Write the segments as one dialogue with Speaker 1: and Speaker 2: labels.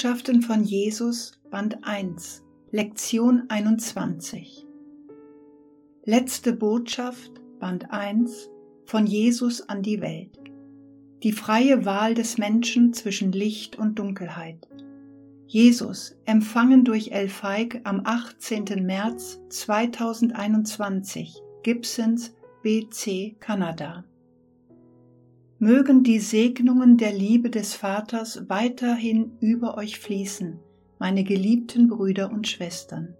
Speaker 1: Botschaften von Jesus, Band 1, Lektion 21. Letzte Botschaft, Band 1, von Jesus an die Welt. Die freie Wahl des Menschen zwischen Licht und Dunkelheit. Jesus, empfangen durch El Feig am 18. März 2021, Gibsons, BC, Kanada. Mögen die Segnungen der Liebe des Vaters weiterhin über euch fließen, meine geliebten Brüder und Schwestern.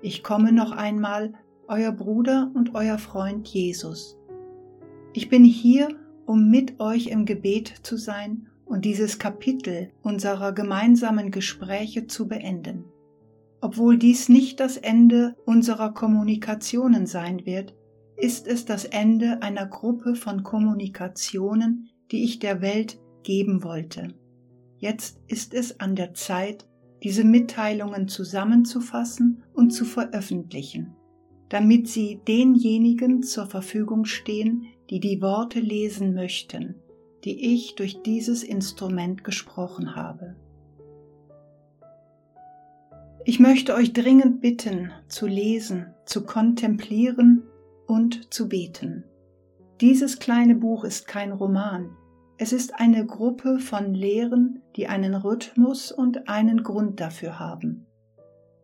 Speaker 1: Ich komme noch einmal, euer Bruder und euer Freund Jesus. Ich bin hier, um mit euch im Gebet zu sein und dieses Kapitel unserer gemeinsamen Gespräche zu beenden. Obwohl dies nicht das Ende unserer Kommunikationen sein wird, ist es das Ende einer Gruppe von Kommunikationen, die ich der Welt geben wollte. Jetzt ist es an der Zeit, diese Mitteilungen zusammenzufassen und zu veröffentlichen, damit sie denjenigen zur Verfügung stehen, die die Worte lesen möchten, die ich durch dieses Instrument gesprochen habe. Ich möchte euch dringend bitten, zu lesen, zu kontemplieren und zu beten. Dieses kleine Buch ist kein Roman, es ist eine Gruppe von Lehren, die einen Rhythmus und einen Grund dafür haben.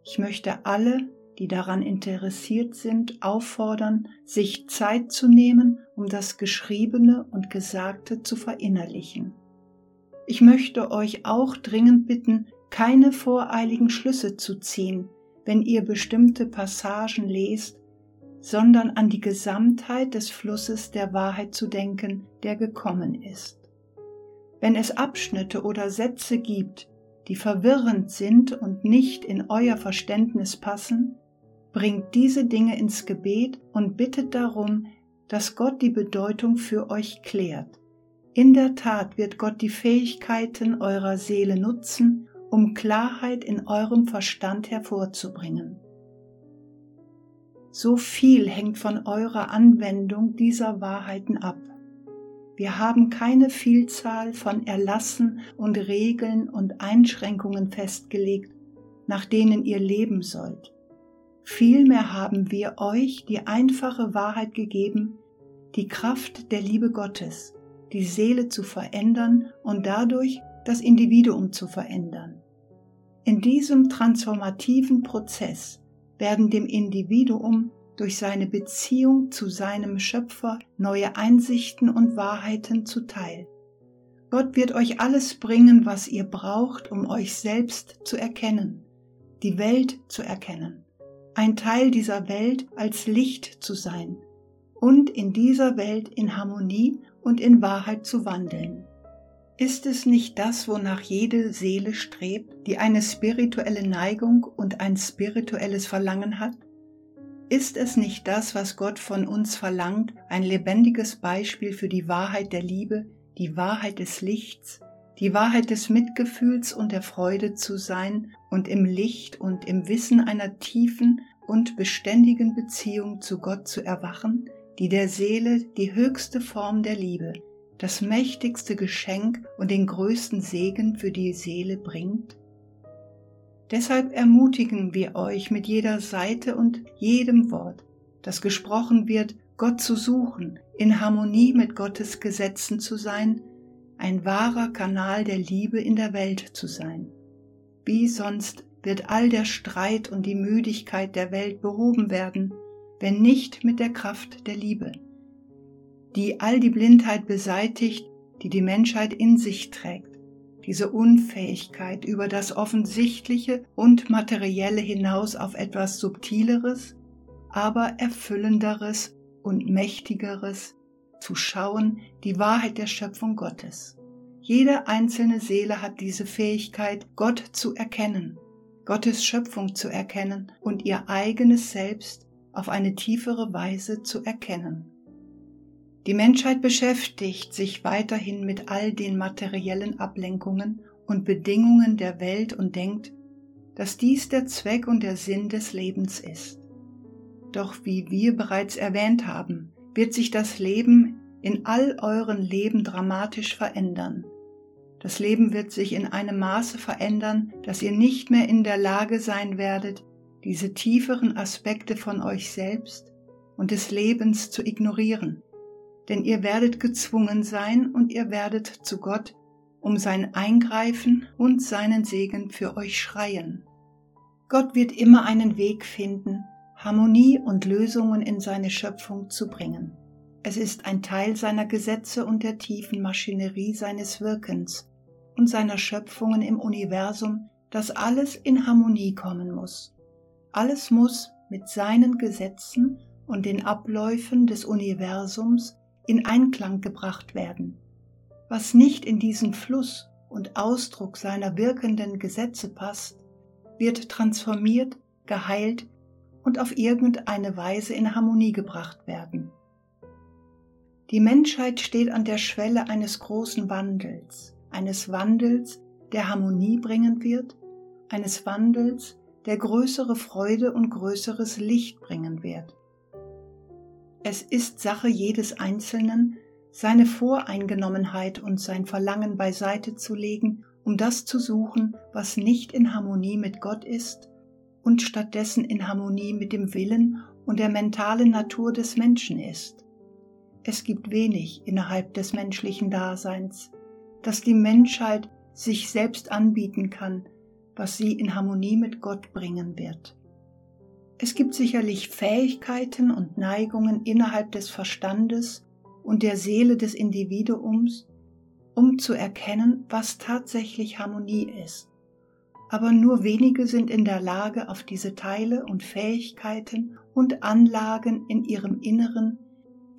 Speaker 1: Ich möchte alle, die daran interessiert sind, auffordern, sich Zeit zu nehmen, um das Geschriebene und Gesagte zu verinnerlichen. Ich möchte euch auch dringend bitten, keine voreiligen Schlüsse zu ziehen, wenn ihr bestimmte Passagen lest sondern an die Gesamtheit des Flusses der Wahrheit zu denken, der gekommen ist. Wenn es Abschnitte oder Sätze gibt, die verwirrend sind und nicht in euer Verständnis passen, bringt diese Dinge ins Gebet und bittet darum, dass Gott die Bedeutung für euch klärt. In der Tat wird Gott die Fähigkeiten eurer Seele nutzen, um Klarheit in eurem Verstand hervorzubringen. So viel hängt von eurer Anwendung dieser Wahrheiten ab. Wir haben keine Vielzahl von Erlassen und Regeln und Einschränkungen festgelegt, nach denen ihr leben sollt. Vielmehr haben wir euch die einfache Wahrheit gegeben, die Kraft der Liebe Gottes, die Seele zu verändern und dadurch das Individuum zu verändern. In diesem transformativen Prozess werden dem Individuum durch seine Beziehung zu seinem Schöpfer neue Einsichten und Wahrheiten zuteil. Gott wird euch alles bringen, was ihr braucht, um euch selbst zu erkennen, die Welt zu erkennen, ein Teil dieser Welt als Licht zu sein und in dieser Welt in Harmonie und in Wahrheit zu wandeln. Ist es nicht das, wonach jede Seele strebt, die eine spirituelle Neigung und ein spirituelles Verlangen hat? Ist es nicht das, was Gott von uns verlangt, ein lebendiges Beispiel für die Wahrheit der Liebe, die Wahrheit des Lichts, die Wahrheit des Mitgefühls und der Freude zu sein und im Licht und im Wissen einer tiefen und beständigen Beziehung zu Gott zu erwachen, die der Seele die höchste Form der Liebe, das mächtigste Geschenk und den größten Segen für die Seele bringt? Deshalb ermutigen wir euch mit jeder Seite und jedem Wort, das gesprochen wird, Gott zu suchen, in Harmonie mit Gottes Gesetzen zu sein, ein wahrer Kanal der Liebe in der Welt zu sein. Wie sonst wird all der Streit und die Müdigkeit der Welt behoben werden, wenn nicht mit der Kraft der Liebe die all die Blindheit beseitigt, die die Menschheit in sich trägt, diese Unfähigkeit über das Offensichtliche und Materielle hinaus auf etwas Subtileres, aber Erfüllenderes und Mächtigeres zu schauen, die Wahrheit der Schöpfung Gottes. Jede einzelne Seele hat diese Fähigkeit, Gott zu erkennen, Gottes Schöpfung zu erkennen und ihr eigenes Selbst auf eine tiefere Weise zu erkennen. Die Menschheit beschäftigt sich weiterhin mit all den materiellen Ablenkungen und Bedingungen der Welt und denkt, dass dies der Zweck und der Sinn des Lebens ist. Doch wie wir bereits erwähnt haben, wird sich das Leben in all euren Leben dramatisch verändern. Das Leben wird sich in einem Maße verändern, dass ihr nicht mehr in der Lage sein werdet, diese tieferen Aspekte von euch selbst und des Lebens zu ignorieren. Denn ihr werdet gezwungen sein und ihr werdet zu Gott um sein Eingreifen und seinen Segen für euch schreien. Gott wird immer einen Weg finden, Harmonie und Lösungen in seine Schöpfung zu bringen. Es ist ein Teil seiner Gesetze und der tiefen Maschinerie seines Wirkens und seiner Schöpfungen im Universum, dass alles in Harmonie kommen muss. Alles muss mit seinen Gesetzen und den Abläufen des Universums in Einklang gebracht werden. Was nicht in diesen Fluss und Ausdruck seiner wirkenden Gesetze passt, wird transformiert, geheilt und auf irgendeine Weise in Harmonie gebracht werden. Die Menschheit steht an der Schwelle eines großen Wandels, eines Wandels, der Harmonie bringen wird, eines Wandels, der größere Freude und größeres Licht bringen wird. Es ist Sache jedes Einzelnen, seine Voreingenommenheit und sein Verlangen beiseite zu legen, um das zu suchen, was nicht in Harmonie mit Gott ist und stattdessen in Harmonie mit dem Willen und der mentalen Natur des Menschen ist. Es gibt wenig innerhalb des menschlichen Daseins, das die Menschheit sich selbst anbieten kann, was sie in Harmonie mit Gott bringen wird. Es gibt sicherlich Fähigkeiten und Neigungen innerhalb des Verstandes und der Seele des Individuums, um zu erkennen, was tatsächlich Harmonie ist. Aber nur wenige sind in der Lage, auf diese Teile und Fähigkeiten und Anlagen in ihrem Inneren,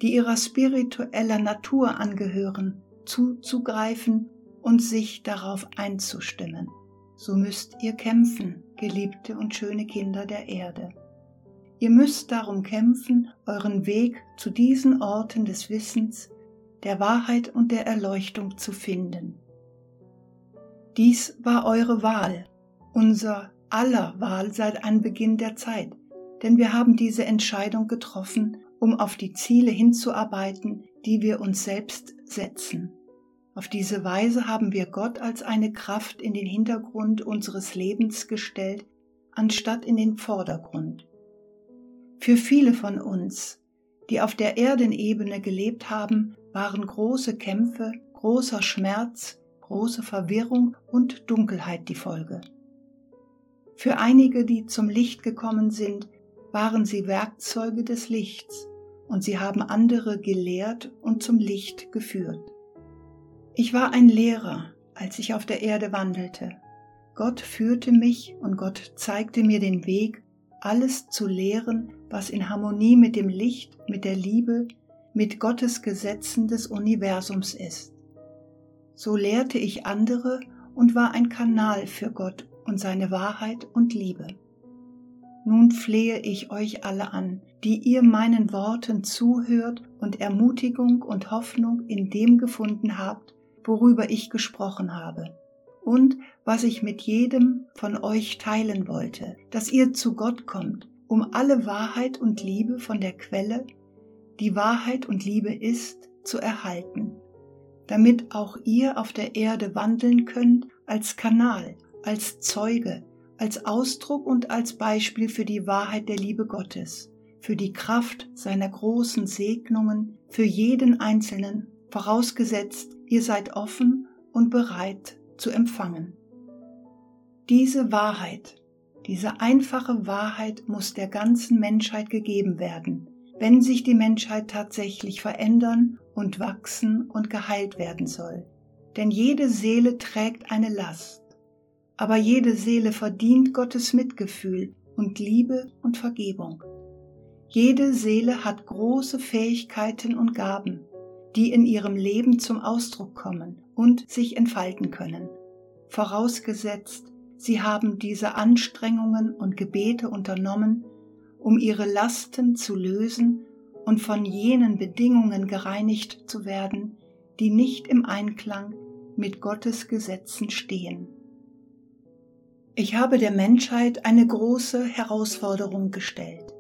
Speaker 1: die ihrer spiritueller Natur angehören, zuzugreifen und sich darauf einzustimmen. So müsst ihr kämpfen, geliebte und schöne Kinder der Erde. Ihr müsst darum kämpfen, euren Weg zu diesen Orten des Wissens, der Wahrheit und der Erleuchtung zu finden. Dies war eure Wahl, unser aller Wahl seit Anbeginn der Zeit, denn wir haben diese Entscheidung getroffen, um auf die Ziele hinzuarbeiten, die wir uns selbst setzen. Auf diese Weise haben wir Gott als eine Kraft in den Hintergrund unseres Lebens gestellt, anstatt in den Vordergrund. Für viele von uns, die auf der Erdenebene gelebt haben, waren große Kämpfe, großer Schmerz, große Verwirrung und Dunkelheit die Folge. Für einige, die zum Licht gekommen sind, waren sie Werkzeuge des Lichts und sie haben andere gelehrt und zum Licht geführt. Ich war ein Lehrer, als ich auf der Erde wandelte. Gott führte mich und Gott zeigte mir den Weg, alles zu lehren, was in Harmonie mit dem Licht, mit der Liebe, mit Gottes Gesetzen des Universums ist. So lehrte ich andere und war ein Kanal für Gott und seine Wahrheit und Liebe. Nun flehe ich euch alle an, die ihr meinen Worten zuhört und Ermutigung und Hoffnung in dem gefunden habt, worüber ich gesprochen habe und was ich mit jedem von euch teilen wollte, dass ihr zu Gott kommt, um alle Wahrheit und Liebe von der Quelle, die Wahrheit und Liebe ist, zu erhalten, damit auch ihr auf der Erde wandeln könnt als Kanal, als Zeuge, als Ausdruck und als Beispiel für die Wahrheit der Liebe Gottes, für die Kraft seiner großen Segnungen für jeden Einzelnen, vorausgesetzt, ihr seid offen und bereit zu empfangen. Diese Wahrheit, diese einfache Wahrheit muss der ganzen Menschheit gegeben werden, wenn sich die Menschheit tatsächlich verändern und wachsen und geheilt werden soll. Denn jede Seele trägt eine Last, aber jede Seele verdient Gottes Mitgefühl und Liebe und Vergebung. Jede Seele hat große Fähigkeiten und Gaben, die in ihrem Leben zum Ausdruck kommen und sich entfalten können. Vorausgesetzt, sie haben diese Anstrengungen und Gebete unternommen, um ihre Lasten zu lösen und von jenen Bedingungen gereinigt zu werden, die nicht im Einklang mit Gottes Gesetzen stehen. Ich habe der Menschheit eine große Herausforderung gestellt.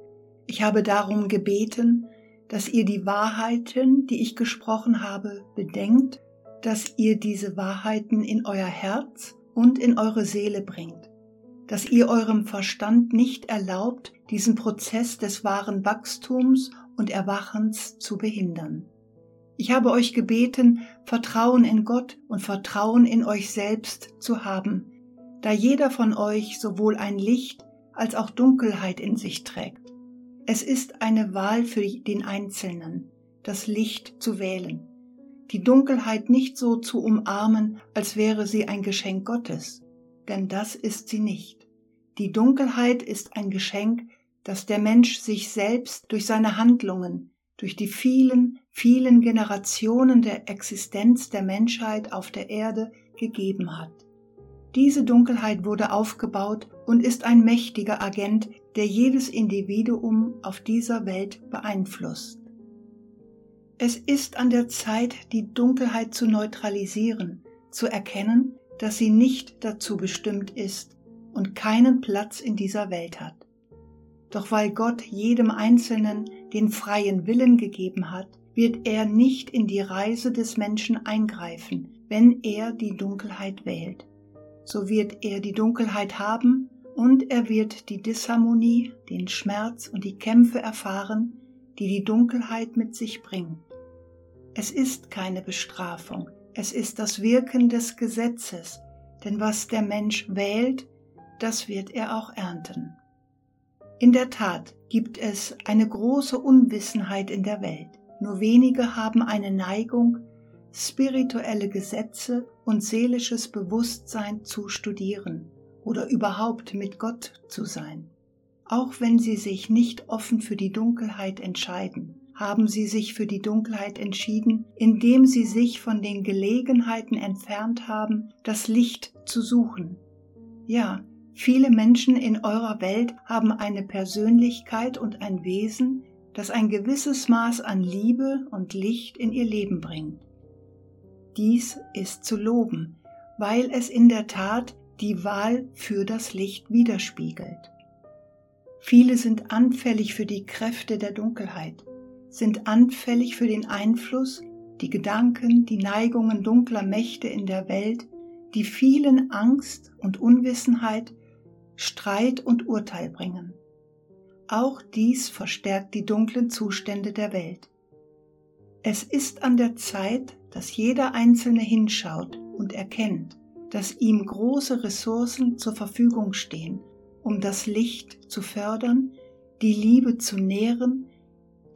Speaker 1: Ich habe darum gebeten, dass ihr die Wahrheiten, die ich gesprochen habe, bedenkt dass ihr diese Wahrheiten in euer Herz und in eure Seele bringt, dass ihr eurem Verstand nicht erlaubt, diesen Prozess des wahren Wachstums und Erwachens zu behindern. Ich habe euch gebeten, Vertrauen in Gott und Vertrauen in euch selbst zu haben, da jeder von euch sowohl ein Licht als auch Dunkelheit in sich trägt. Es ist eine Wahl für den Einzelnen, das Licht zu wählen, die Dunkelheit nicht so zu umarmen, als wäre sie ein Geschenk Gottes, denn das ist sie nicht. Die Dunkelheit ist ein Geschenk, das der Mensch sich selbst durch seine Handlungen, durch die vielen, vielen Generationen der Existenz der Menschheit auf der Erde gegeben hat. Diese Dunkelheit wurde aufgebaut und ist ein mächtiger Agent, der jedes Individuum auf dieser Welt beeinflusst. Es ist an der Zeit, die Dunkelheit zu neutralisieren, zu erkennen, dass sie nicht dazu bestimmt ist und keinen Platz in dieser Welt hat. Doch weil Gott jedem Einzelnen den freien Willen gegeben hat, wird er nicht in die Reise des Menschen eingreifen, wenn er die Dunkelheit wählt so wird er die Dunkelheit haben und er wird die Disharmonie, den Schmerz und die Kämpfe erfahren, die die Dunkelheit mit sich bringt. Es ist keine Bestrafung, es ist das Wirken des Gesetzes, denn was der Mensch wählt, das wird er auch ernten. In der Tat gibt es eine große Unwissenheit in der Welt. Nur wenige haben eine Neigung, spirituelle Gesetze und seelisches Bewusstsein zu studieren oder überhaupt mit Gott zu sein. Auch wenn sie sich nicht offen für die Dunkelheit entscheiden, haben sie sich für die Dunkelheit entschieden, indem sie sich von den Gelegenheiten entfernt haben, das Licht zu suchen. Ja, viele Menschen in eurer Welt haben eine Persönlichkeit und ein Wesen, das ein gewisses Maß an Liebe und Licht in ihr Leben bringt. Dies ist zu loben, weil es in der Tat die Wahl für das Licht widerspiegelt. Viele sind anfällig für die Kräfte der Dunkelheit, sind anfällig für den Einfluss, die Gedanken, die Neigungen dunkler Mächte in der Welt, die vielen Angst und Unwissenheit, Streit und Urteil bringen. Auch dies verstärkt die dunklen Zustände der Welt. Es ist an der Zeit, dass jeder Einzelne hinschaut und erkennt, dass ihm große Ressourcen zur Verfügung stehen, um das Licht zu fördern, die Liebe zu nähren,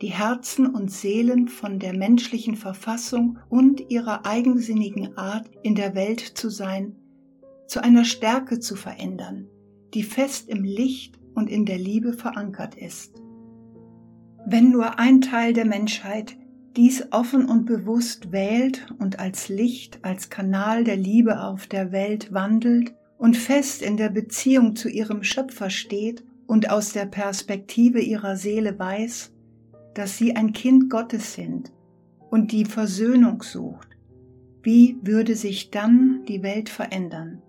Speaker 1: die Herzen und Seelen von der menschlichen Verfassung und ihrer eigensinnigen Art in der Welt zu sein, zu einer Stärke zu verändern, die fest im Licht und in der Liebe verankert ist. Wenn nur ein Teil der Menschheit dies offen und bewusst wählt und als Licht, als Kanal der Liebe auf der Welt wandelt und fest in der Beziehung zu ihrem Schöpfer steht und aus der Perspektive ihrer Seele weiß, dass sie ein Kind Gottes sind und die Versöhnung sucht, wie würde sich dann die Welt verändern?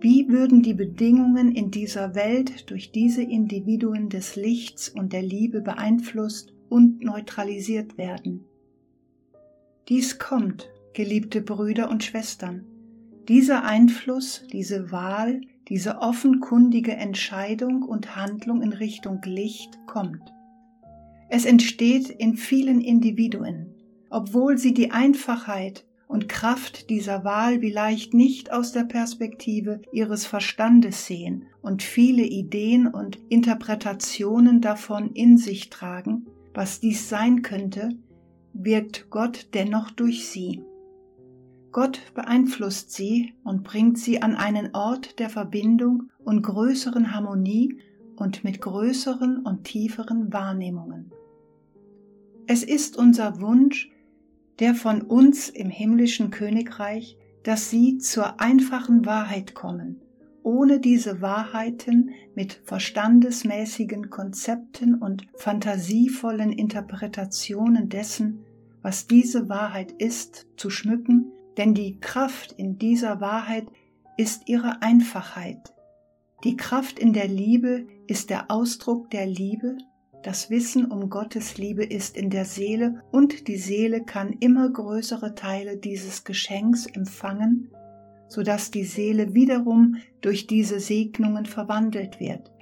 Speaker 1: Wie würden die Bedingungen in dieser Welt durch diese Individuen des Lichts und der Liebe beeinflusst und neutralisiert werden? Dies kommt, geliebte Brüder und Schwestern. Dieser Einfluss, diese Wahl, diese offenkundige Entscheidung und Handlung in Richtung Licht kommt. Es entsteht in vielen Individuen, obwohl sie die Einfachheit und Kraft dieser Wahl vielleicht nicht aus der Perspektive ihres Verstandes sehen und viele Ideen und Interpretationen davon in sich tragen, was dies sein könnte, wirkt Gott dennoch durch sie. Gott beeinflusst sie und bringt sie an einen Ort der Verbindung und größeren Harmonie und mit größeren und tieferen Wahrnehmungen. Es ist unser Wunsch, der von uns im himmlischen Königreich, dass sie zur einfachen Wahrheit kommen ohne diese Wahrheiten mit verstandesmäßigen Konzepten und fantasievollen Interpretationen dessen, was diese Wahrheit ist, zu schmücken, denn die Kraft in dieser Wahrheit ist ihre Einfachheit. Die Kraft in der Liebe ist der Ausdruck der Liebe Das Wissen um Gottes Liebe ist in der Seele und die Seele kann immer größere Teile dieses Geschenks empfangen, sodass die Seele wiederum durch diese Segnungen verwandelt wird,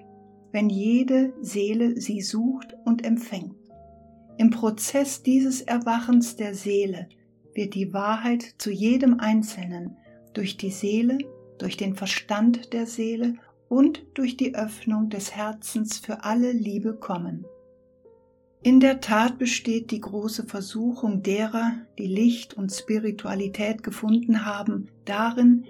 Speaker 1: wenn jede Seele sie sucht und empfängt. Im Prozess dieses Erwachens der Seele wird die Wahrheit zu jedem Einzelnen durch die Seele, durch den Verstand der Seele und durch die Öffnung des Herzens für alle Liebe kommen. In der Tat besteht die große Versuchung derer, die Licht und Spiritualität gefunden haben, darin,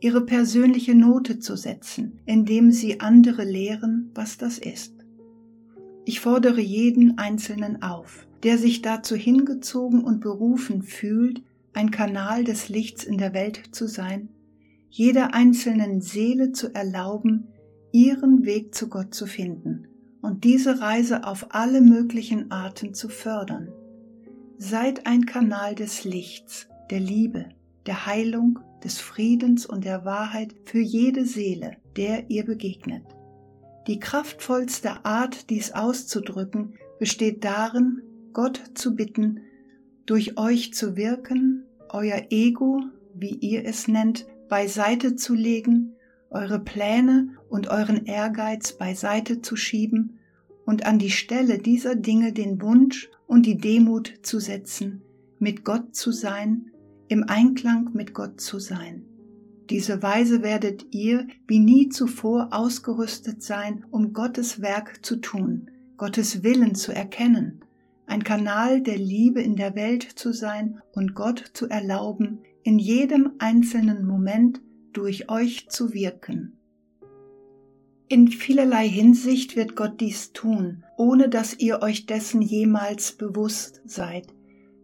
Speaker 1: ihre persönliche Note zu setzen, indem sie andere lehren, was das ist. Ich fordere jeden Einzelnen auf, der sich dazu hingezogen und berufen fühlt, ein Kanal des Lichts in der Welt zu sein, jeder einzelnen Seele zu erlauben, ihren Weg zu Gott zu finden und diese Reise auf alle möglichen Arten zu fördern. Seid ein Kanal des Lichts, der Liebe, der Heilung, des Friedens und der Wahrheit für jede Seele, der ihr begegnet. Die kraftvollste Art, dies auszudrücken, besteht darin, Gott zu bitten, durch euch zu wirken, euer Ego, wie ihr es nennt, beiseite zu legen, eure Pläne und euren Ehrgeiz beiseite zu schieben und an die Stelle dieser Dinge den Wunsch und die Demut zu setzen, mit Gott zu sein, im Einklang mit Gott zu sein. Diese Weise werdet ihr wie nie zuvor ausgerüstet sein, um Gottes Werk zu tun, Gottes Willen zu erkennen, ein Kanal der Liebe in der Welt zu sein und Gott zu erlauben, in jedem einzelnen Moment durch euch zu wirken. In vielerlei Hinsicht wird Gott dies tun, ohne dass ihr euch dessen jemals bewusst seid,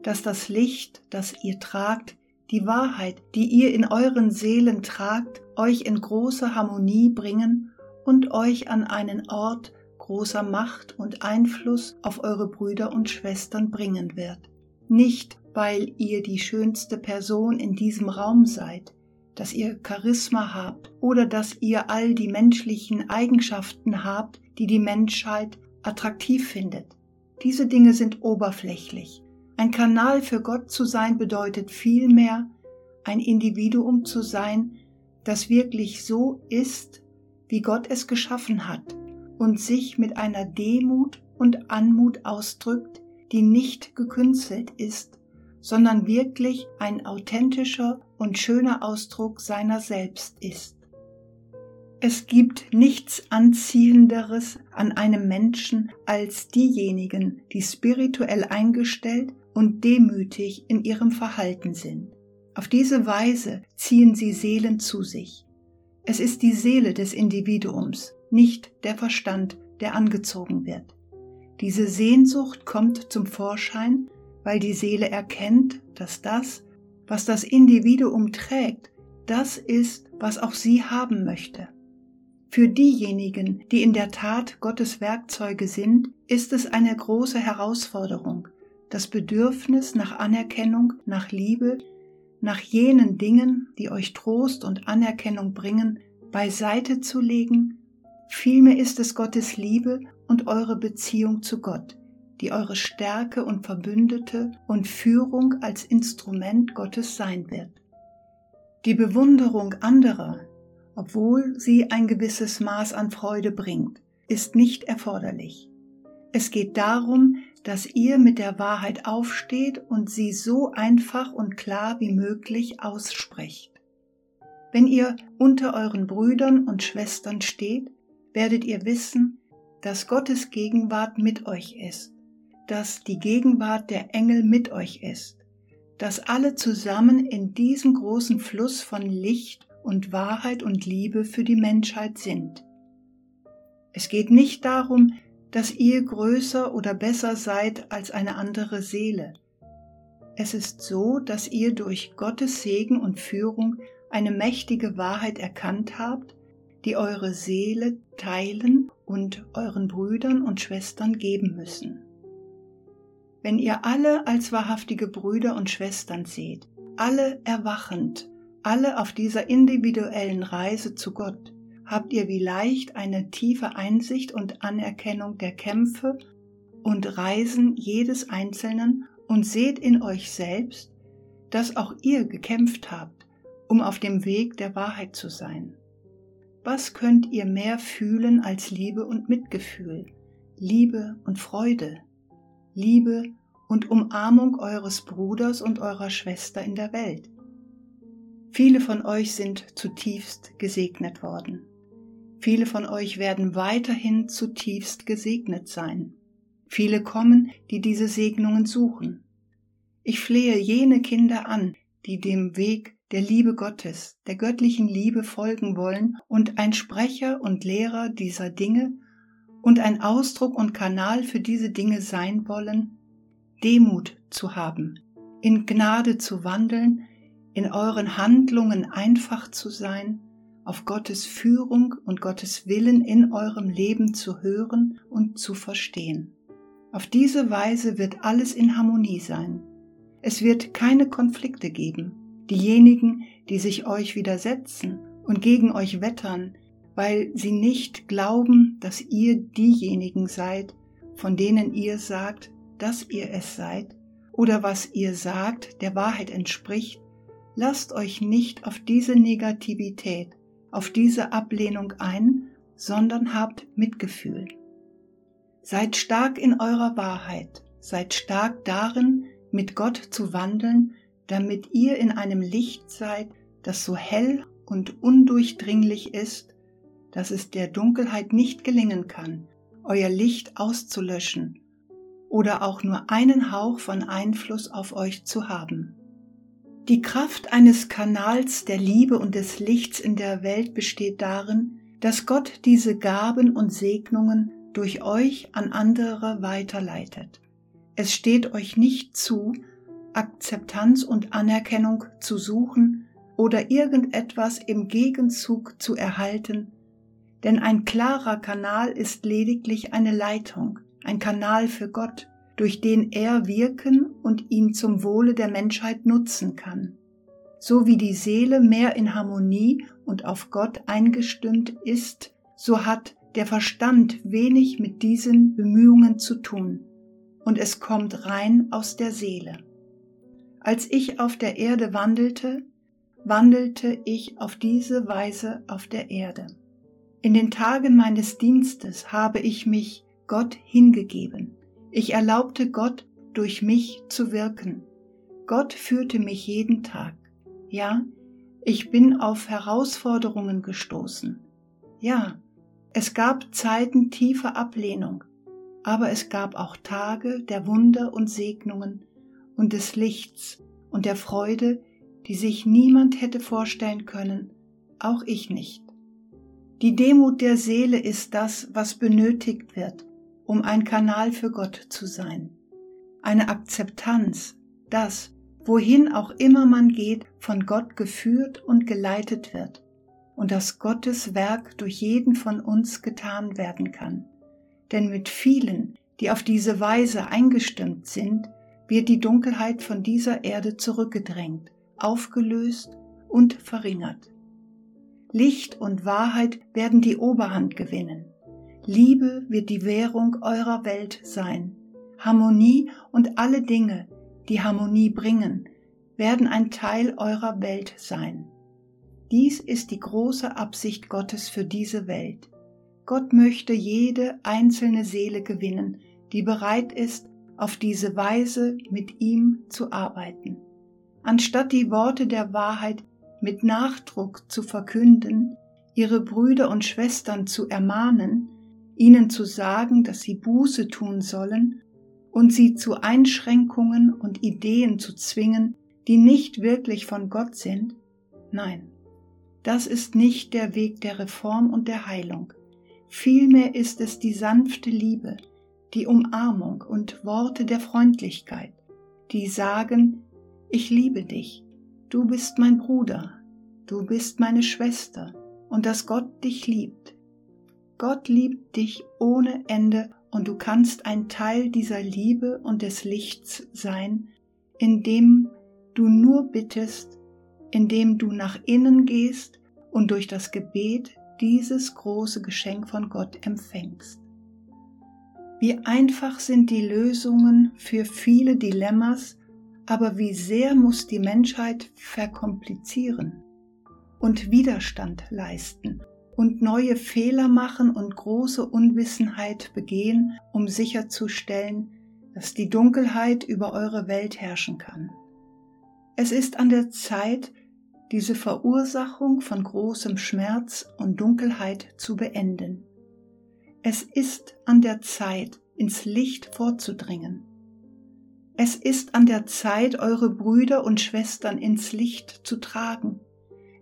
Speaker 1: dass das Licht, das ihr tragt, die Wahrheit, die ihr in euren Seelen tragt, euch in große Harmonie bringen und euch an einen Ort großer Macht und Einfluss auf eure Brüder und Schwestern bringen wird. Nicht, weil ihr die schönste Person in diesem Raum seid, dass ihr Charisma habt oder dass ihr all die menschlichen Eigenschaften habt, die die Menschheit attraktiv findet. Diese Dinge sind oberflächlich. Ein Kanal für Gott zu sein bedeutet vielmehr, ein Individuum zu sein, das wirklich so ist, wie Gott es geschaffen hat und sich mit einer Demut und Anmut ausdrückt, die nicht gekünstelt ist, sondern wirklich ein authentischer und schöner Ausdruck seiner selbst ist. Es gibt nichts Anziehenderes an einem Menschen als diejenigen, die spirituell eingestellt und demütig in ihrem Verhalten sind. Auf diese Weise ziehen sie Seelen zu sich. Es ist die Seele des Individuums, nicht der Verstand, der angezogen wird. Diese Sehnsucht kommt zum Vorschein, weil die Seele erkennt, dass das, was das Individuum trägt, das ist, was auch sie haben möchte. Für diejenigen, die in der Tat Gottes Werkzeuge sind, ist es eine große Herausforderung, das Bedürfnis nach Anerkennung, nach Liebe, nach jenen Dingen, die euch Trost und Anerkennung bringen, beiseite zu legen. Vielmehr ist es Gottes Liebe und eure Beziehung zu Gott, die eure Stärke und Verbündete und Führung als Instrument Gottes sein wird. Die Bewunderung anderer, obwohl sie ein gewisses Maß an Freude bringt, ist nicht erforderlich. Es geht darum, dass ihr mit der Wahrheit aufsteht und sie so einfach und klar wie möglich aussprecht. Wenn ihr unter euren Brüdern und Schwestern steht, werdet ihr wissen, dass Gottes Gegenwart mit euch ist dass die Gegenwart der Engel mit euch ist, dass alle zusammen in diesem großen Fluss von Licht und Wahrheit und Liebe für die Menschheit sind. Es geht nicht darum, dass ihr größer oder besser seid als eine andere Seele. Es ist so, dass ihr durch Gottes Segen und Führung eine mächtige Wahrheit erkannt habt, die eure Seele teilen und euren Brüdern und Schwestern geben müssen. Wenn ihr alle als wahrhaftige Brüder und Schwestern seht, alle erwachend, alle auf dieser individuellen Reise zu Gott, habt ihr wie leicht eine tiefe Einsicht und Anerkennung der Kämpfe und Reisen jedes Einzelnen und seht in euch selbst, dass auch ihr gekämpft habt, um auf dem Weg der Wahrheit zu sein. Was könnt ihr mehr fühlen als Liebe und Mitgefühl, Liebe und Freude, Liebe und Umarmung eures Bruders und eurer Schwester in der Welt? Viele von euch sind zutiefst gesegnet worden. Viele von euch werden weiterhin zutiefst gesegnet sein. Viele kommen, die diese Segnungen suchen. Ich flehe jene Kinder an, die dem Weg der Liebe Gottes, der göttlichen Liebe folgen wollen und ein Sprecher und Lehrer dieser Dinge und ein Ausdruck und Kanal für diese Dinge sein wollen, Demut zu haben, in Gnade zu wandeln, in euren Handlungen einfach zu sein, auf Gottes Führung und Gottes Willen in eurem Leben zu hören und zu verstehen. Auf diese Weise wird alles in Harmonie sein. Es wird keine Konflikte geben. Diejenigen, die sich euch widersetzen und gegen euch wettern, weil sie nicht glauben, dass ihr diejenigen seid, von denen ihr sagt, dass ihr es seid, oder was ihr sagt, der Wahrheit entspricht, lasst euch nicht auf diese Negativität, auf diese Ablehnung ein, sondern habt Mitgefühl. Seid stark in eurer Wahrheit, seid stark darin, mit Gott zu wandeln, damit ihr in einem Licht seid, das so hell und undurchdringlich ist, dass es der Dunkelheit nicht gelingen kann, euer Licht auszulöschen oder auch nur einen Hauch von Einfluss auf euch zu haben. Die Kraft eines Kanals der Liebe und des Lichts in der Welt besteht darin, dass Gott diese Gaben und Segnungen durch euch an andere weiterleitet. Es steht euch nicht zu, Akzeptanz und Anerkennung zu suchen oder irgendetwas im Gegenzug zu erhalten, denn ein klarer Kanal ist lediglich eine Leitung, ein Kanal für Gott, durch den er wirken und ihn zum Wohle der Menschheit nutzen kann. So wie die Seele mehr in Harmonie und auf Gott eingestimmt ist, so hat der Verstand wenig mit diesen Bemühungen zu tun und es kommt rein aus der Seele. Als ich auf der Erde wandelte, wandelte ich auf diese Weise auf der Erde. In den Tagen meines Dienstes habe ich mich Gott hingegeben. Ich erlaubte Gott durch mich zu wirken. Gott führte mich jeden Tag. Ja, ich bin auf Herausforderungen gestoßen. Ja, es gab Zeiten tiefer Ablehnung, aber es gab auch Tage der Wunder und Segnungen und des Lichts und der Freude, die sich niemand hätte vorstellen können, auch ich nicht. Die Demut der Seele ist das, was benötigt wird, um ein Kanal für Gott zu sein. Eine Akzeptanz, das, wohin auch immer man geht, von Gott geführt und geleitet wird und dass Gottes Werk durch jeden von uns getan werden kann denn mit vielen, die auf diese Weise eingestimmt sind, wird die Dunkelheit von dieser Erde zurückgedrängt, aufgelöst und verringert. Licht und Wahrheit werden die Oberhand gewinnen. Liebe wird die Währung eurer Welt sein. Harmonie und alle Dinge, die Harmonie bringen, werden ein Teil eurer Welt sein. Dies ist die große Absicht Gottes für diese Welt. Gott möchte jede einzelne Seele gewinnen, die bereit ist, auf diese Weise mit ihm zu arbeiten. Anstatt die Worte der Wahrheit mit Nachdruck zu verkünden, ihre Brüder und Schwestern zu ermahnen, ihnen zu sagen, dass sie Buße tun sollen und sie zu Einschränkungen und Ideen zu zwingen, die nicht wirklich von Gott sind? Nein, das ist nicht der Weg der Reform und der Heilung. Vielmehr ist es die sanfte Liebe, die Umarmung und Worte der Freundlichkeit, die sagen, ich liebe dich, du bist mein Bruder, du bist meine Schwester und dass Gott dich liebt. Gott liebt dich ohne Ende und du kannst ein Teil dieser Liebe und des Lichts sein, indem du nur bittest, indem du nach innen gehst und durch das Gebet dieses große Geschenk von Gott empfängst. Wie einfach sind die Lösungen für viele Dilemmas, aber wie sehr muss die Menschheit verkomplizieren und Widerstand leisten und neue Fehler machen und große Unwissenheit begehen, um sicherzustellen, dass die Dunkelheit über eure Welt herrschen kann. Es ist an der Zeit, diese Verursachung von großem Schmerz und Dunkelheit zu beenden. Es ist an der Zeit, ins Licht vorzudringen. Es ist an der Zeit, eure Brüder und Schwestern ins Licht zu tragen.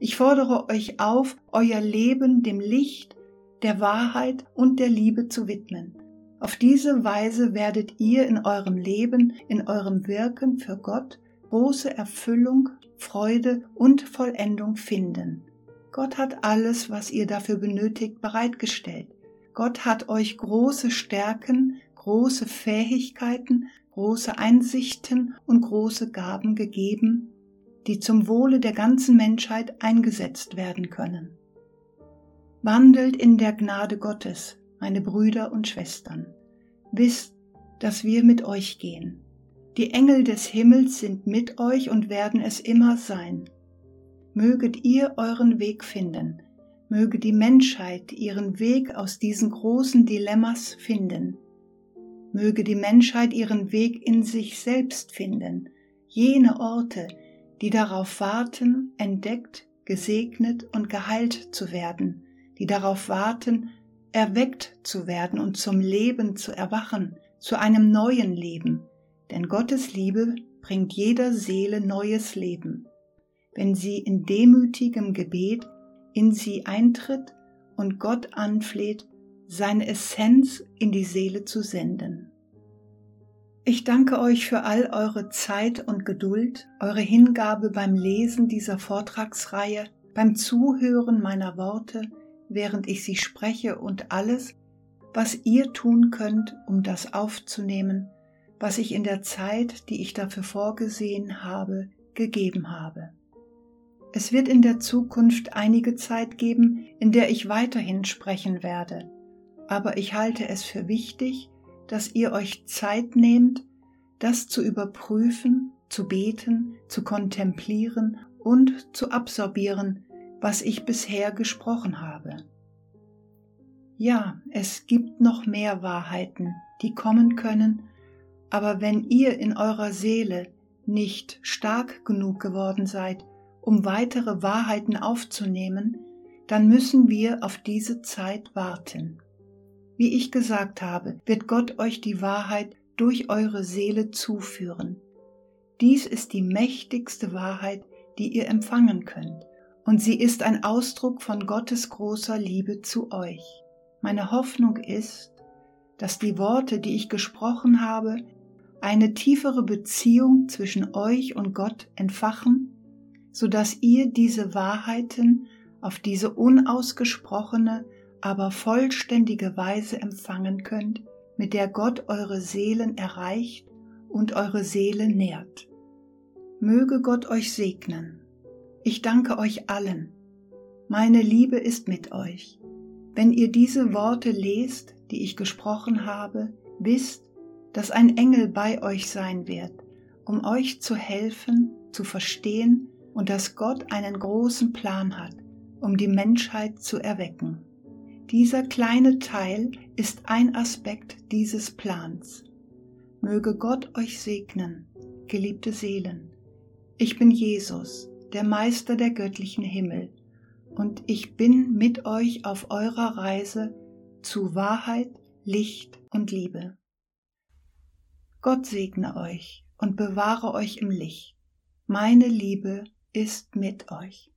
Speaker 1: Ich fordere euch auf, euer Leben dem Licht, der Wahrheit und der Liebe zu widmen. Auf diese Weise werdet ihr in eurem Leben, in eurem Wirken für Gott große Erfüllung, Freude und Vollendung finden. Gott hat alles, was ihr dafür benötigt, bereitgestellt. Gott hat euch große Stärken, große Fähigkeiten, große Einsichten und große Gaben gegeben, die zum Wohle der ganzen Menschheit eingesetzt werden können. Wandelt in der Gnade Gottes, meine Brüder und Schwestern. Wisst, dass wir mit euch gehen. Die Engel des Himmels sind mit euch und werden es immer sein. Möget ihr euren Weg finden, möge die Menschheit ihren Weg aus diesen großen Dilemmas finden. Möge die Menschheit ihren Weg in sich selbst finden, jene Orte, die darauf warten, entdeckt, gesegnet und geheilt zu werden, die darauf warten, erweckt zu werden und zum Leben zu erwachen, zu einem neuen Leben, denn Gottes Liebe bringt jeder Seele neues Leben, wenn sie in demütigem Gebet in sie eintritt und Gott anfleht, seine Essenz in die Seele zu senden. Ich danke euch für all eure Zeit und Geduld, eure Hingabe beim Lesen dieser Vortragsreihe, beim Zuhören meiner Worte, während ich sie spreche und alles, was ihr tun könnt, um das aufzunehmen, was ich in der Zeit, die ich dafür vorgesehen habe, gegeben habe. Es wird in der Zukunft einige Zeit geben, in der ich weiterhin sprechen werde, aber ich halte es für wichtig, dass ihr euch Zeit nehmt, das zu überprüfen, zu beten, zu kontemplieren und zu absorbieren, was ich bisher gesprochen habe. Ja, es gibt noch mehr Wahrheiten, die kommen können, aber wenn ihr in eurer Seele nicht stark genug geworden seid, um weitere Wahrheiten aufzunehmen, dann müssen wir auf diese Zeit warten. Wie ich gesagt habe, wird Gott euch die Wahrheit durch eure Seele zuführen. Dies ist die mächtigste Wahrheit, die ihr empfangen könnt, und sie ist ein Ausdruck von Gottes großer Liebe zu euch. Meine Hoffnung ist, dass die Worte, die ich gesprochen habe, eine tiefere Beziehung zwischen euch und Gott entfachen, so dass ihr diese Wahrheiten auf diese unausgesprochene, aber vollständige Weise empfangen könnt, mit der Gott eure Seelen erreicht und eure Seele nährt. Möge Gott euch segnen. Ich danke euch allen. Meine Liebe ist mit euch. Wenn ihr diese Worte lest, die ich gesprochen habe, wisst, dass ein Engel bei euch sein wird, um euch zu helfen, zu verstehen und dass Gott einen großen Plan hat, um die Menschheit zu erwecken. Dieser kleine Teil ist ein Aspekt dieses Plans. Möge Gott euch segnen, geliebte Seelen. Ich bin Jesus, der Meister der göttlichen Himmel, und ich bin mit euch auf eurer Reise zu Wahrheit, Licht und Liebe. Gott segne euch und bewahre euch im Licht. Meine Liebe ist mit euch.